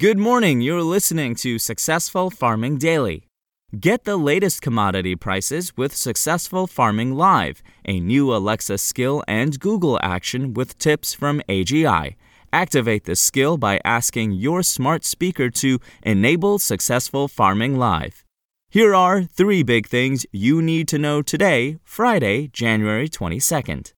Good morning. You're listening to Successful Farming Daily. Get the latest commodity prices with Successful Farming Live, a new Alexa skill and Google action with tips from AGI. Activate the skill by asking your smart speaker to enable Successful Farming Live. Here are three big things you need to know today, Friday, January 22nd.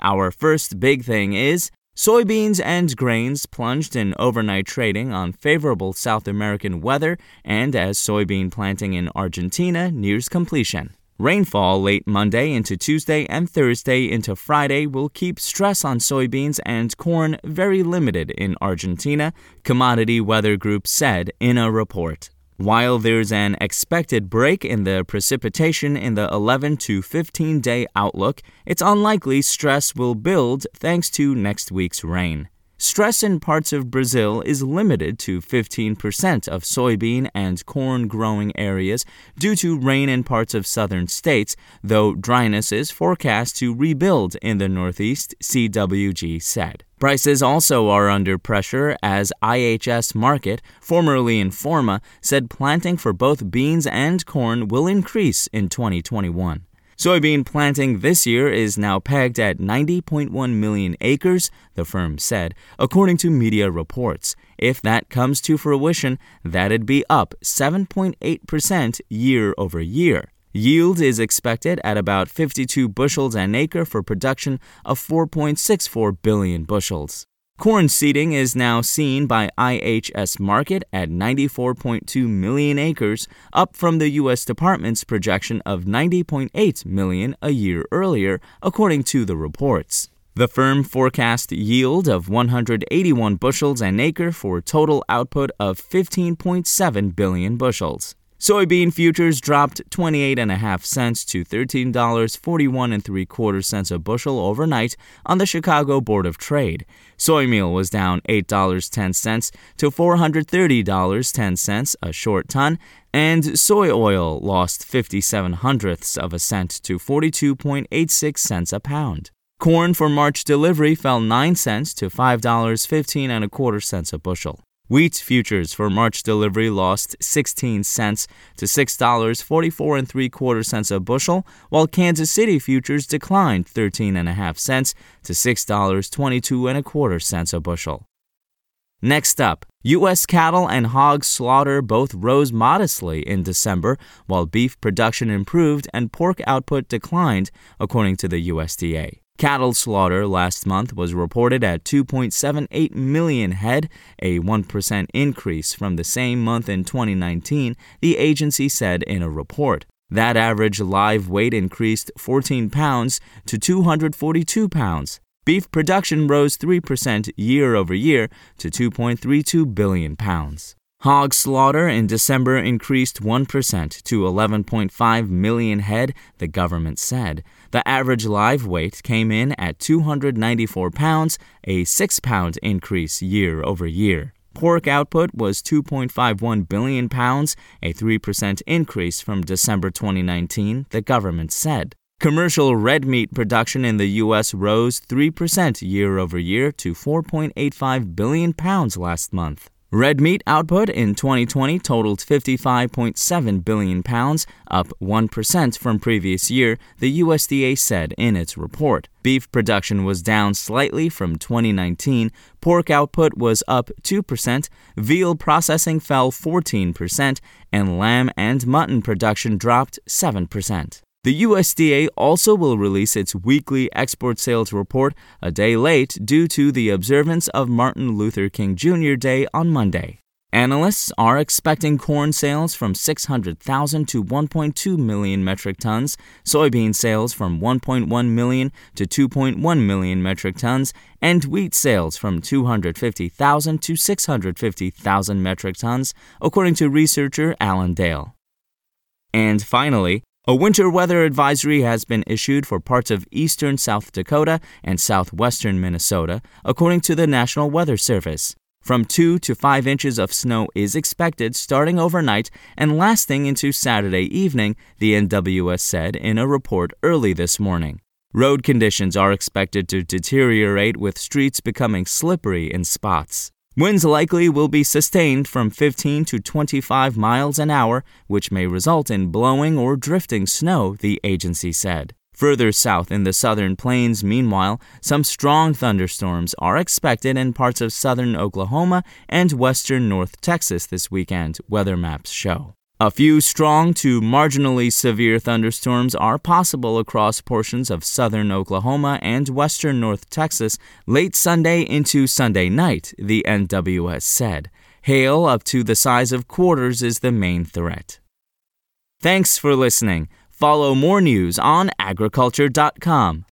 Our first big thing is Soybeans and grains plunged in overnight trading on favorable South American weather and as soybean planting in Argentina nears completion. Rainfall late Monday into Tuesday and Thursday into Friday will keep stress on soybeans and corn very limited in Argentina, Commodity Weather Group said in a report. While there's an expected break in the precipitation in the 11 to 15 day outlook, it's unlikely stress will build thanks to next week's rain. Stress in parts of Brazil is limited to 15% of soybean and corn growing areas due to rain in parts of southern states, though dryness is forecast to rebuild in the Northeast, CWG said. Prices also are under pressure as IHS Markit, formerly Informa, said planting for both beans and corn will increase in 2021. Soybean planting this year is now pegged at 90.1 million acres, the firm said, according to media reports. If that comes to fruition, that'd be up 7.8% year over year. Yield is expected at about 52 bushels an acre for production of 4.64 billion bushels. Corn seeding is now seen by IHS Markit at 94.2 million acres, up from the U.S. Department's projection of 90.8 million a year earlier, according to the reports. The firm forecast yield of 181 bushels an acre for total output of 15.7 billion bushels. Soybean futures dropped 28.5 cents to $13.41 and 3 quarter cents a bushel overnight on the Chicago Board of Trade. Soy meal was down $8.10 to $430.10 a short ton, and soy oil lost 57 hundredths of a cent to 42.86 cents a pound. Corn for March delivery fell 9 cents to $5.15 and a quarter cents a bushel. Wheat futures for March delivery lost 16 cents to $6.44 and 3 quarter cents a bushel, while Kansas City futures declined 13 and a half cents to $6.22 and a quarter cents a bushel. Next up, U.S. cattle and hog slaughter both rose modestly in December, while beef production improved and pork output declined, according to the USDA. Cattle slaughter last month was reported at 2.78 million head, a 1% increase from the same month in 2019, the agency said in a report. That average live weight increased 14 pounds to 242 pounds. Beef production rose 3% year over year to 2.32 billion pounds. Hog slaughter in December increased 1% to 11.5 million head, the government said. The average live weight came in at 294 pounds, a 6 pound increase year over year. Pork output was 2.51 billion pounds, a 3% increase from December 2019, the government said. Commercial red meat production in the U.S. rose 3% year over year to 4.85 billion pounds last month. Red meat output in 2020 totaled 55.7 billion pounds, up 1% from previous year, the USDA said in its report. Beef production was down slightly from 2019, pork output was up 2%, veal processing fell 14%, and lamb and mutton production dropped 7%. The USDA also will release its weekly export sales report a day late due to the observance of Martin Luther King Jr. Day on Monday. Analysts are expecting corn sales from 600,000 to 1.2 million metric tons, soybean sales from 1.1 million to 2.1 million metric tons, and wheat sales from 250,000 to 650,000 metric tons, according to researcher Allendale. And finally, a winter weather advisory has been issued for parts of eastern South Dakota and southwestern Minnesota, according to the National Weather Service. From 2 to 5 inches of snow is expected starting overnight and lasting into Saturday evening, the NWS said in a report early this morning. Road conditions are expected to deteriorate with streets becoming slippery in spots. Winds likely will be sustained from 15 to 25 miles an hour, which may result in blowing or drifting snow, the agency said. Further south in the southern plains, meanwhile, some strong thunderstorms are expected in parts of southern Oklahoma and western North Texas this weekend, weather maps show. A few strong to marginally severe thunderstorms are possible across portions of southern Oklahoma and western North Texas late Sunday into Sunday night, the NWS said. Hail up to the size of quarters is the main threat. Thanks for listening. Follow more news on agriculture.com.